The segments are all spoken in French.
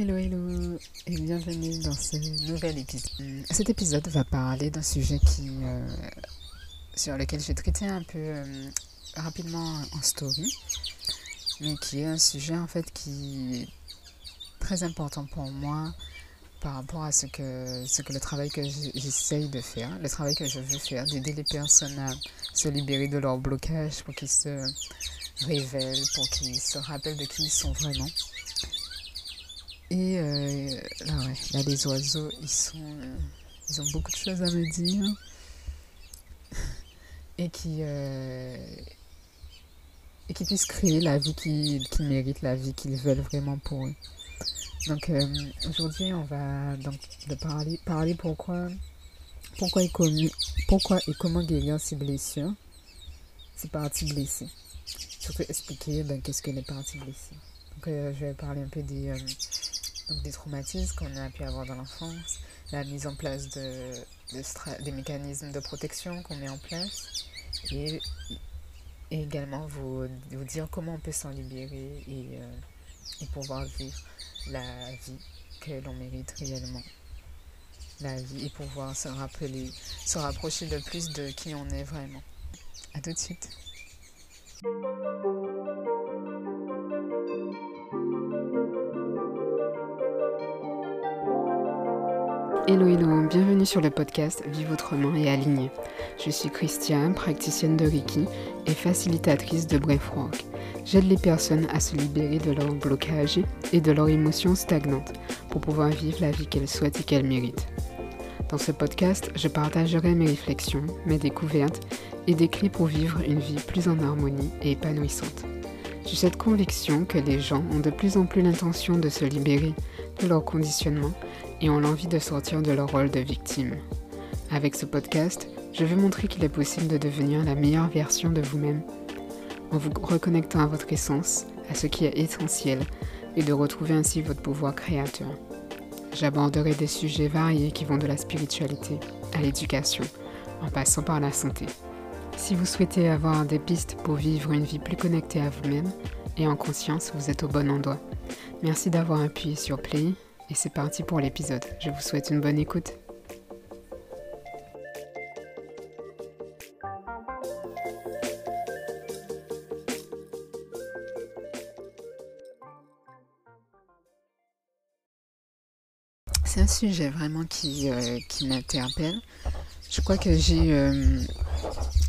Hello, hello et bienvenue dans ce nouvel épisode. Cet épisode va parler d'un sujet qui, euh, sur lequel j'ai traité un peu euh, rapidement en story, mais qui est un sujet en fait qui est très important pour moi par rapport à ce que, ce que le travail que j'essaye de faire, le travail que je veux faire, d'aider les personnes à se libérer de leur blocage pour qu'ils se révèlent, pour qu'ils se rappellent de qui ils sont vraiment. Et euh, là, ouais, là, les oiseaux, ils sont, euh, ils ont beaucoup de choses à me dire et qui, euh, et qui puissent créer la vie qu'ils méritent, la vie qu'ils veulent vraiment pour eux. Donc aujourd'hui, on va donc de parler, parler pourquoi, pourquoi et, comment, pourquoi et comment guérir ces blessures, ces parties blessées. Surtout expliquer ben, qu'est-ce que les parties blessées. Donc je vais parler un peu des donc des traumatismes qu'on a pu avoir dans l'enfance, la mise en place de, des mécanismes de protection qu'on met en place et, également vous, vous, dire comment on peut s'en libérer et, euh, et, pouvoir vivre la vie que l'on mérite réellement. La vie et pouvoir se rappeler, se rapprocher de plus de qui on est vraiment. A tout de suite. Hello hello, bienvenue sur le podcast Vive autrement et aligné. Je suis Christiane, praticienne de Reiki et facilitatrice de Breathwork. J'aide les personnes à se libérer de leurs blocages et de leurs émotions stagnantes pour pouvoir vivre la vie qu'elles souhaitent et qu'elles méritent. Dans ce podcast, je partagerai mes réflexions, mes découvertes et des clés pour vivre une vie plus en harmonie et épanouissante. J'ai cette conviction que les gens ont de plus en plus l'intention de se libérer de leur conditionnement et ont l'envie de sortir de leur rôle de victime. Avec ce podcast, je veux montrer qu'il est possible de devenir la meilleure version de vous-même en vous reconnectant à votre essence, à ce qui est essentiel et de retrouver ainsi votre pouvoir créateur. J'aborderai des sujets variés qui vont de la spiritualité à l'éducation, en passant par la santé. Si vous souhaitez avoir des pistes pour vivre une vie plus connectée à vous-même et en conscience, vous êtes au bon endroit. Merci d'avoir appuyé sur Play et c'est parti pour l'épisode. Je vous souhaite une bonne écoute. C'est un sujet vraiment qui, euh, qui m'interpelle. Je crois que j'ai euh,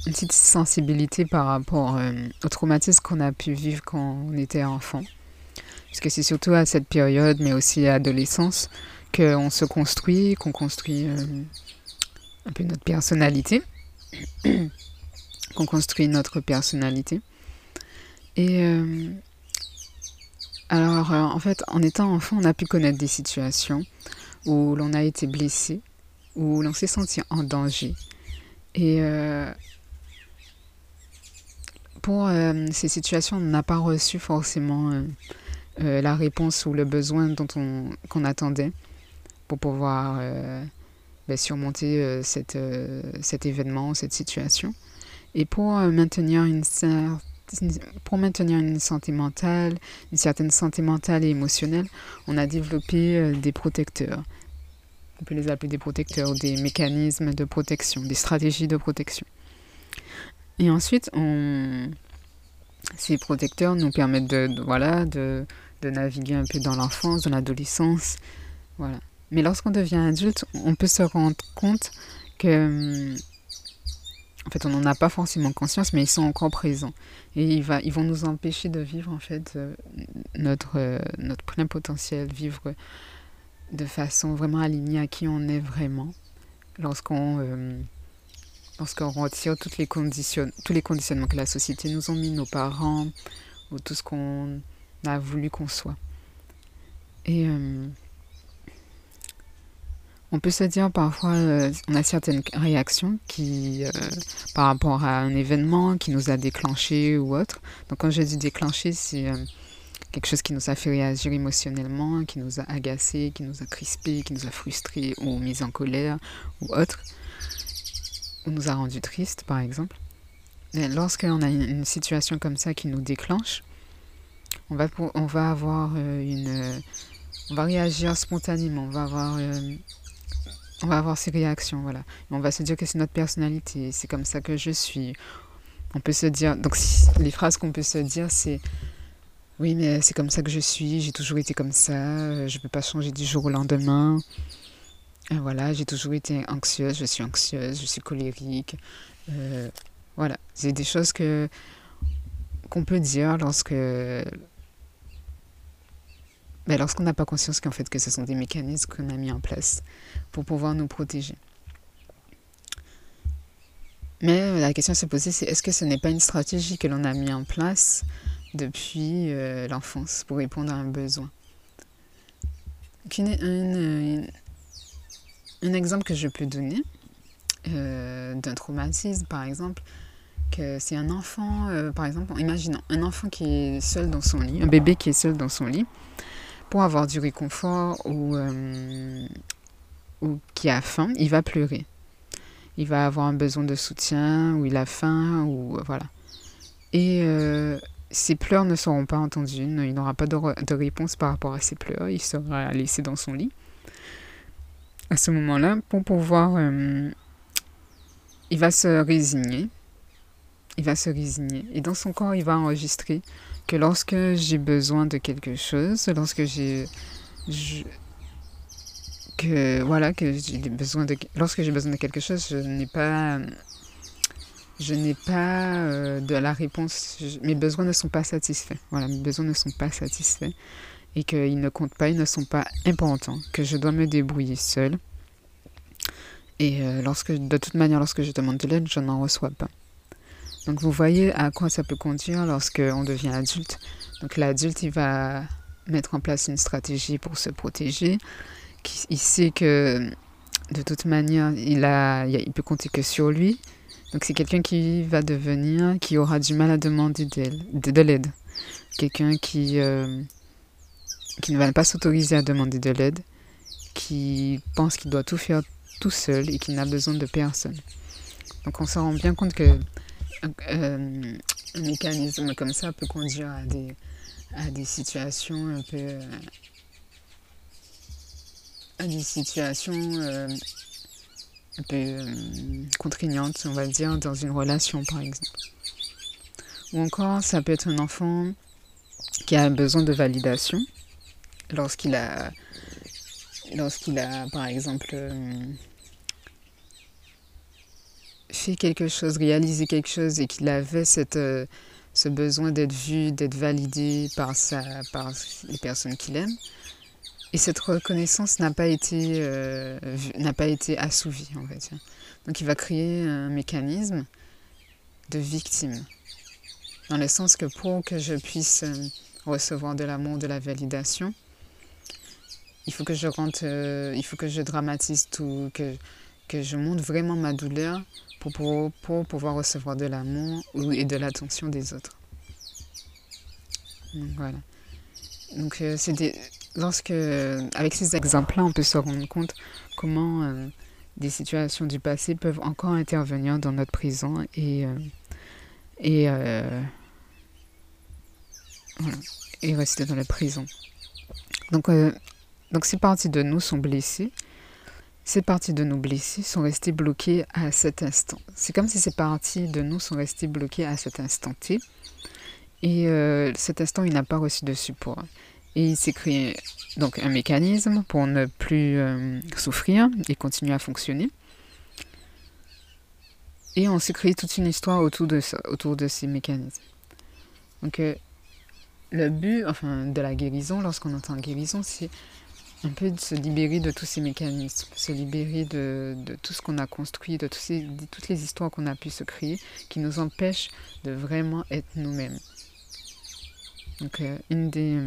une petite sensibilité par rapport euh, au traumatisme qu'on a pu vivre quand on était enfant. Parce que c'est surtout à cette période, mais aussi à l'adolescence, qu'on se construit, qu'on construit euh, un peu notre personnalité. qu'on construit notre personnalité. Et euh, alors, euh, en fait, en étant enfant, on a pu connaître des situations où l'on a été blessé, où l'on s'est senti en danger. Et pour ces situations, on n'a pas reçu forcément euh, la réponse ou le besoin dont on, qu'on attendait pour pouvoir euh, ben, surmonter euh, cet événement, cette situation. Et pour maintenir une pour maintenir une santé mentale, une certaine santé mentale et émotionnelle, on a développé des protecteurs. On peut les appeler des protecteurs, des mécanismes de protection, des stratégies de protection. Et ensuite, ces protecteurs nous permettent de voilà, de, de naviguer un peu dans l'enfance, dans l'adolescence. Voilà. Mais lorsqu'on devient adulte, on peut se rendre compte que, hum, en fait, on n'en a pas forcément conscience, mais ils sont encore présents. Et ils, ils vont nous empêcher de vivre, en fait, euh, notre, euh, notre plein potentiel, vivre de façon vraiment alignée à qui on est vraiment. Lorsqu'on hum, retire toutes les conditions, tous les conditionnements que la société nous a mis, nos parents, ou tout ce qu'on a voulu qu'on soit. Et euh, on peut se dire parfois, euh, on a certaines réactions qui, euh, par rapport à un événement qui nous a déclenché ou autre. Donc quand je dis déclenché, c'est quelque chose qui nous a fait réagir émotionnellement, qui nous a agacé, qui nous a crispé, qui nous a frustré ou mis en colère ou autre, ou nous a rendu triste par exemple. Lorsqu'on a une situation comme ça qui nous déclenche, on va, avoir euh, une, on va réagir spontanément, on va avoir, euh, on ces réactions, voilà. on va se dire que c'est notre personnalité, c'est comme ça que je suis. On peut se dire, donc les phrases qu'on peut se dire, c'est oui, mais c'est comme ça que je suis, j'ai toujours été comme ça, euh, je ne peux pas changer du jour au lendemain. voilà, j'ai toujours été anxieuse, je suis anxieuse, je suis colérique. Voilà, c'est des choses que qu'on peut dire lorsque ben, lorsqu'on n'a pas conscience qu'en fait que ce sont des mécanismes qu'on a mis en place pour pouvoir nous protéger. Mais la question à se poser, c'est est-ce que ce n'est pas une stratégie que l'on a mis en place depuis euh, l'enfance pour répondre à un besoin? Un, un, exemple que je peux donner euh, d'un traumatisme, par exemple, que c'est un enfant, euh, par exemple, imaginons un enfant qui est seul dans son lit, un bébé qui est seul dans son lit, pour avoir du réconfort ou, ou qui a faim, il va pleurer. Il va avoir un besoin de soutien, ou il a faim, ou voilà. Et ses pleurs ne seront pas entendues, il n'aura pas de, réponse par rapport à ses pleurs, il sera laissé dans son lit. À ce moment-là, pour pouvoir... Euh, il va se résigner. Il va se résigner. Et dans son corps, il va enregistrer que lorsque j'ai besoin de quelque chose, lorsque j'ai... que voilà, que j'ai besoin de... Lorsque j'ai besoin de quelque chose, je n'ai pas je n'ai pas euh, de la réponse. mes besoins ne sont pas satisfaits. Voilà, mes besoins ne sont pas satisfaits et qu'ils ne comptent pas, ils ne sont pas importants, que je dois me débrouiller seule. Et euh, lorsque, de toute manière, lorsque je demande de l'aide, je n'en reçois pas. Donc vous voyez à quoi ça peut conduire lorsque on devient adulte. Donc l'adulte, il va mettre en place une stratégie pour se protéger. Il sait que de toute manière, il, a, il peut compter que sur lui donc c'est quelqu'un qui va devenir, qui aura du mal à demander de, l'aide. Quelqu'un qui, euh, qui ne va pas s'autoriser à demander de l'aide, qui pense qu'il doit tout faire tout seul et qu'il n'a besoin de personne. Donc on se rend bien compte que euh, un mécanisme comme ça peut conduire à des, à des situations un peu... à des situations... Euh, un peu euh, contraignante, on va dire, dans une relation, par exemple. Ou encore, ça peut être un enfant qui a besoin de validation lorsqu'il a, lorsqu'il a, par exemple, euh, fait quelque chose, réalisé quelque chose et qu'il avait cette, euh, ce besoin d'être vu, d'être validé par, sa, par les personnes qu'il aime. Et cette reconnaissance n'a pas été, euh, pas été assouvie, en fait. Donc il va créer un mécanisme de victime. Dans le sens que pour que je puisse euh, recevoir de l'amour, de la validation, il faut que je rentre, il faut que je dramatise tout, que, que je montre vraiment ma douleur pour, pour, pour pouvoir recevoir de l'amour et de l'attention des autres. Donc voilà. Donc des lorsque, avec ces exemples-là, on peut se rendre compte comment euh, des situations du passé peuvent encore intervenir dans notre présent et, euh, et, euh, et rester dans le présent. Donc, donc ces parties de nous sont blessées. Ces parties de nous blessées sont restées bloquées à cet instant. C'est comme si ces parties de nous sont restées bloquées à cet instant T. Et cet instant, il n'a pas reçu de support. Et il s'est créé donc un mécanisme pour ne plus euh, souffrir et continuer à fonctionner. Et on s'est créé toute une histoire autour de ça, autour de ces mécanismes. Donc euh, le but enfin, de la guérison, lorsqu'on entend guérison, c'est un peu de se libérer de tous ces mécanismes, se libérer de, tout ce qu'on a construit, de, toutes les histoires qu'on a pu se créer, qui nous empêchent de vraiment être nous-mêmes. Donc euh, une des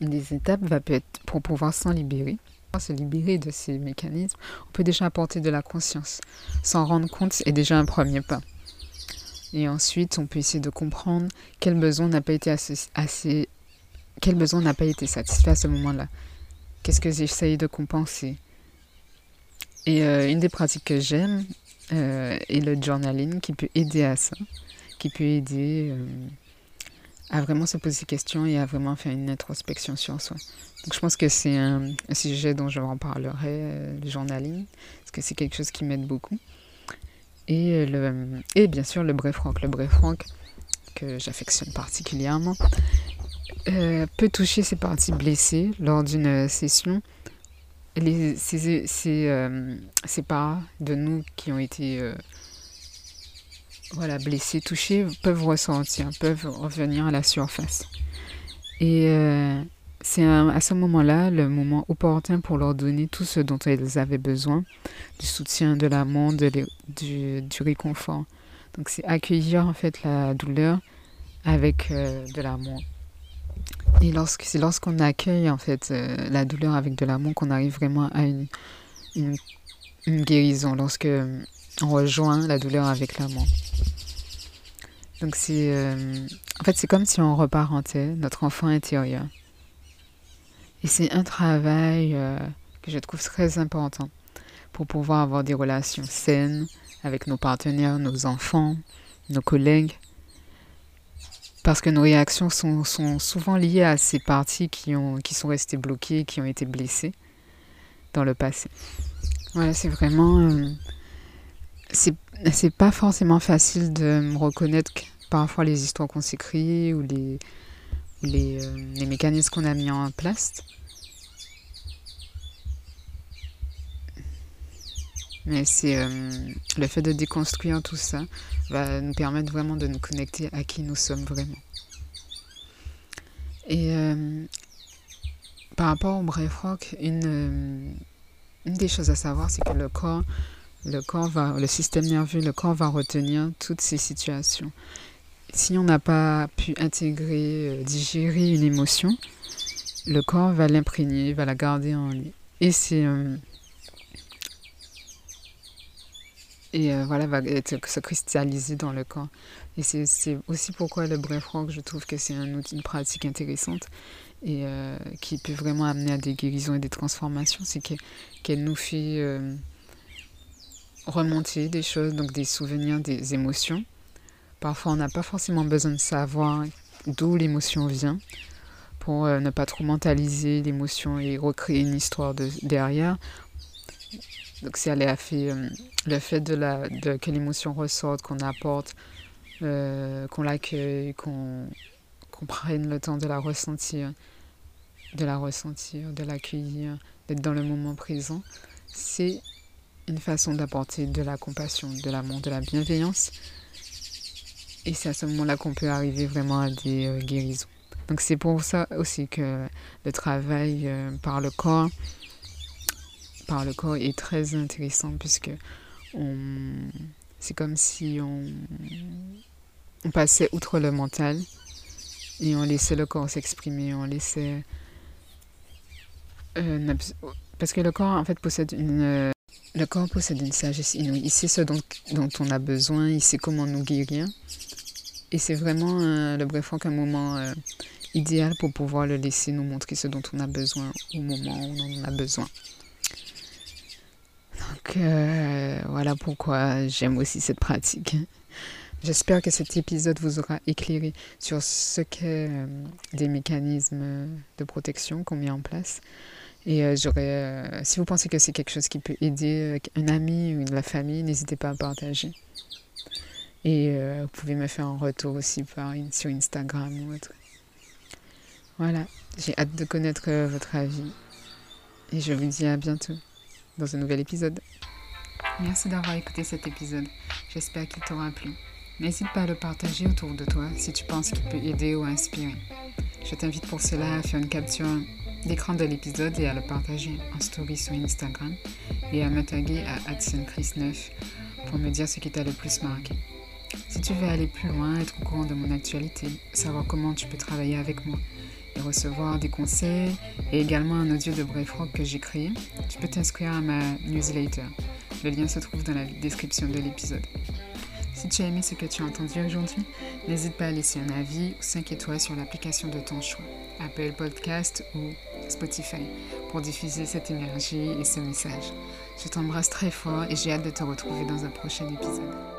une des étapes va être pour pouvoir s'en libérer, se libérer de ces mécanismes, on peut déjà apporter de la conscience. S'en rendre compte est déjà un premier pas. Et ensuite, on peut essayer de comprendre quel besoin n'a pas été assez, quel besoin n'a pas été satisfait à ce moment-là. Qu'est-ce que j'essaye de compenser? Et euh, une des pratiques que j'aime euh, est le journaling qui peut aider à ça, qui peut aider euh, à vraiment se poser des questions et à vraiment faire une introspection sur soi. Donc je pense que c'est un, sujet dont je en parlerai, euh, le journaling, parce que c'est quelque chose qui m'aide beaucoup. Et, le, et bien sûr le bref franc. Le bref franc, que j'affectionne particulièrement, euh, peut toucher ces parties blessées lors d'une session. Les, ces, euh, parts de nous qui ont été voilà, blessés, touchés, peuvent ressentir, peuvent revenir à la surface. Et euh, c'est à ce moment-là le moment opportun pour leur donner tout ce dont elles avaient besoin, du soutien, de l'amour, du, réconfort. Donc c'est accueillir en fait la douleur avec euh, de l'amour. Et c'est lorsqu'on accueille en fait euh, la douleur avec de l'amour qu'on arrive vraiment à une, guérison, lorsque on rejoint la douleur avec l'amour. Donc c'est euh, en fait c'est comme si on reparentait notre enfant intérieur. Et c'est un travail euh, que je trouve très important pour pouvoir avoir des relations saines avec nos partenaires, nos enfants, nos collègues. Parce que nos réactions sont, souvent liées à ces parties qui, ont, qui sont restées bloquées, qui ont été blessées dans le passé. Voilà, c'est vraiment... Euh, c'est pas forcément facile de me reconnaître parfois les histoires qu'on s'écrit ou les, euh, les mécanismes qu'on a mis en place. Mais c'est euh, le fait de déconstruire tout ça va nous permettre vraiment de nous connecter à qui nous sommes vraiment. Et euh, par rapport au bref rock, une, une des choses à savoir, c'est que le corps le corps va, le système nerveux, le corps va retenir toutes ces situations. Si on n'a pas pu intégrer, euh, digérer une émotion, le corps va l'imprégner, va la garder en lui. Et c'est euh, et euh, voilà va être, se cristalliser dans le corps. Et c'est aussi pourquoi le bref rock, je trouve que c'est un outil, une pratique intéressante et qui peut vraiment amener à des guérisons et des transformations, c'est qu'elle nous fait remonter des choses, donc des souvenirs, des émotions. Parfois, on n'a pas forcément besoin de savoir d'où l'émotion vient pour euh, ne pas trop mentaliser l'émotion et recréer une histoire de, derrière. Donc, si elle fait euh, le fait de, la, de que l'émotion ressorte, qu'on apporte, euh, qu'on l'accueille, qu'on prenne le temps de la ressentir, de la ressentir, de l'accueillir, d'être dans le moment présent, c'est une façon d'apporter de la compassion, de l'amour, de la bienveillance. Et c'est à ce moment-là qu'on peut arriver vraiment à des euh, guérisons. Donc c'est pour ça aussi que le travail par le corps, par le corps est très intéressant puisque c'est comme si on, on passait outre le mental et on laissait le corps s'exprimer, on laissait euh, parce que le corps en fait possède une le corps possède une sagesse inouïe. Il sait ce dont, dont, on a besoin, il sait comment nous guérir. Et c'est vraiment euh, le bref un moment euh, idéal pour pouvoir le laisser nous montrer ce dont on a besoin au moment où on en a besoin. Euh, voilà pourquoi j'aime aussi cette pratique. J'espère que cet épisode vous aura éclairé sur ce qu'est des mécanismes de protection qu'on met en place. Et euh, j'aurais, euh, si vous pensez que c'est quelque chose qui peut aider euh, un ami ou la famille, n'hésitez pas à partager. Et vous pouvez me faire un retour aussi par, sur Instagram ou autre. Voilà, j'ai hâte de connaître votre avis. Et je vous dis à bientôt dans un nouvel épisode. Merci d'avoir écouté cet épisode. J'espère qu'il t'aura plu. N'hésite pas à le partager autour de toi si tu penses qu'il peut aider ou inspirer. Je t'invite pour cela à faire une capture l'écran de l'épisode et à le partager en story sur Instagram et à me à AdsenChris9 pour me dire ce qui t'a le plus marqué. Si tu veux aller plus loin, être au courant de mon actualité, savoir comment tu peux travailler avec moi et recevoir des conseils et également un audio de Bref Rock que j'ai créé, tu peux t'inscrire à ma newsletter. Le lien se trouve dans la description de l'épisode. Si tu as aimé ce que tu as entendu aujourd'hui, n'hésite pas à laisser un avis ou 5 étoiles sur l'application de ton choix, Apple Podcast ou Spotify, pour diffuser cette énergie et ce message. Je t'embrasse très fort et j'ai hâte de te retrouver dans un prochain épisode.